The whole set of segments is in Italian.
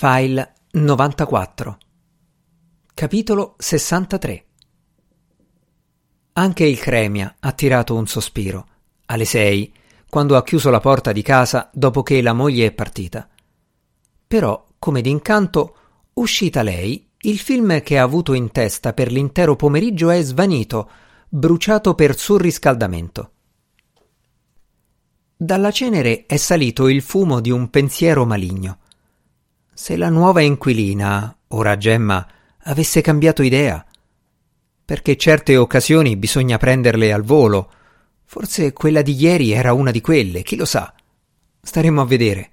File 94 Capitolo 63 Anche il Cremia ha tirato un sospiro, alle sei, quando ha chiuso la porta di casa dopo che la moglie è partita. Però, come d'incanto, uscita lei, il film che ha avuto in testa per l'intero pomeriggio è svanito, bruciato per surriscaldamento. Dalla cenere è salito il fumo di un pensiero maligno. Se la nuova inquilina, ora Gemma, avesse cambiato idea. Perché certe occasioni bisogna prenderle al volo. Forse quella di ieri era una di quelle, chi lo sa. Staremo a vedere.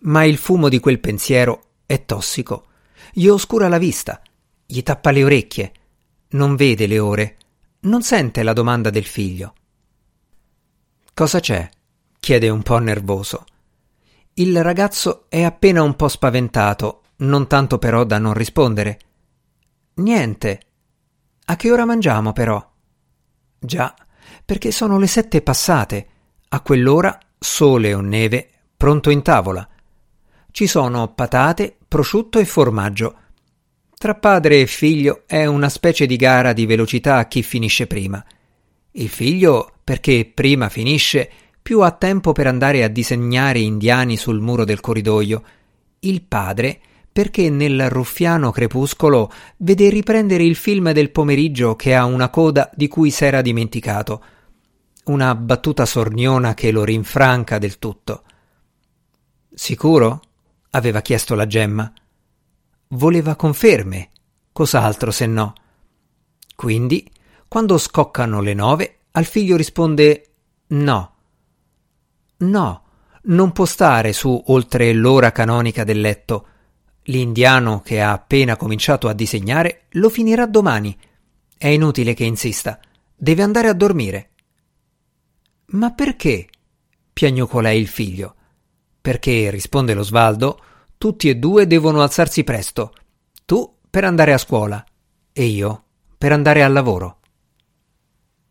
Ma il fumo di quel pensiero è tossico. Gli oscura la vista, gli tappa le orecchie, non vede le ore, non sente la domanda del figlio. Cosa c'è? chiede un po' nervoso. Il ragazzo è appena un po' spaventato, non tanto però da non rispondere. Niente. A che ora mangiamo però? Già, perché sono le sette passate. A quell'ora, sole o neve, pronto in tavola. Ci sono patate, prosciutto e formaggio. Tra padre e figlio è una specie di gara di velocità a chi finisce prima. Il figlio perché prima finisce più ha tempo per andare a disegnare indiani sul muro del corridoio. Il padre perché nel ruffiano crepuscolo vede riprendere il film del pomeriggio che ha una coda di cui s'era dimenticato. Una battuta sorniona che lo rinfranca del tutto. Sicuro? aveva chiesto la gemma. Voleva conferme, cos'altro se no. Quindi, quando scoccano le nove, al figlio risponde no. No, non può stare su oltre l'ora canonica del letto. L'indiano che ha appena cominciato a disegnare lo finirà domani. È inutile che insista. Deve andare a dormire. Ma perché? piagnucolò il figlio. Perché, risponde lo Svaldo, tutti e due devono alzarsi presto. Tu per andare a scuola e io per andare al lavoro.